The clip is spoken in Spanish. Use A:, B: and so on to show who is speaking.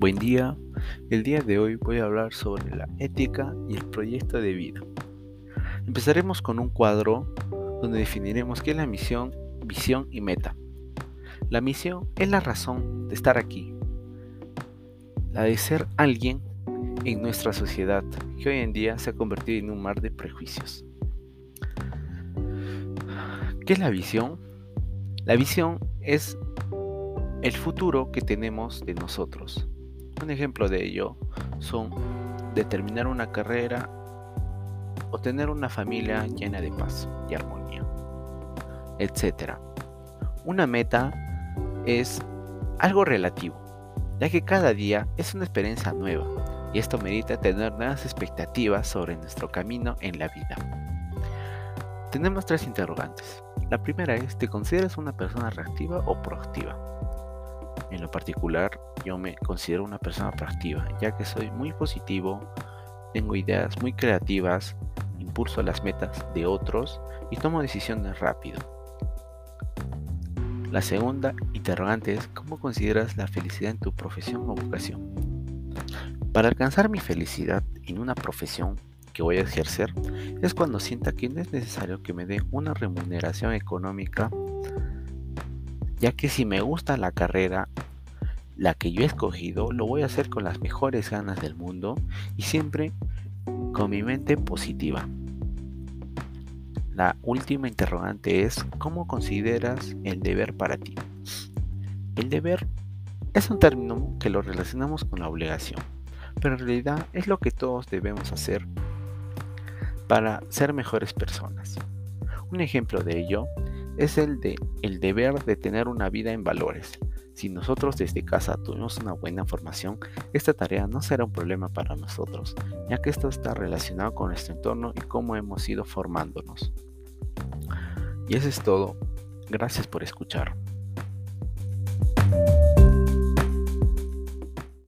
A: Buen día, el día de hoy voy a hablar sobre la ética y el proyecto de vida. Empezaremos con un cuadro donde definiremos qué es la misión, visión y meta. La misión es la razón de estar aquí, la de ser alguien en nuestra sociedad que hoy en día se ha convertido en un mar de prejuicios. ¿Qué es la visión? La visión es el futuro que tenemos de nosotros un ejemplo de ello son determinar una carrera o tener una familia llena de paz y armonía, etc. Una meta es algo relativo, ya que cada día es una experiencia nueva y esto merita tener nuevas expectativas sobre nuestro camino en la vida. Tenemos tres interrogantes. La primera es, ¿te consideras una persona reactiva o proactiva? En lo particular, yo me considero una persona proactiva, ya que soy muy positivo, tengo ideas muy creativas, impulso las metas de otros y tomo decisiones rápido. La segunda interrogante es ¿cómo consideras la felicidad en tu profesión o vocación? Para alcanzar mi felicidad en una profesión que voy a ejercer es cuando sienta que no es necesario que me dé una remuneración económica ya que si me gusta la carrera, la que yo he escogido, lo voy a hacer con las mejores ganas del mundo y siempre con mi mente positiva. La última interrogante es, ¿cómo consideras el deber para ti? El deber es un término que lo relacionamos con la obligación, pero en realidad es lo que todos debemos hacer para ser mejores personas. Un ejemplo de ello es el de el deber de tener una vida en valores. Si nosotros desde casa tuvimos una buena formación, esta tarea no será un problema para nosotros, ya que esto está relacionado con nuestro entorno y cómo hemos ido formándonos. Y eso es todo. Gracias por escuchar.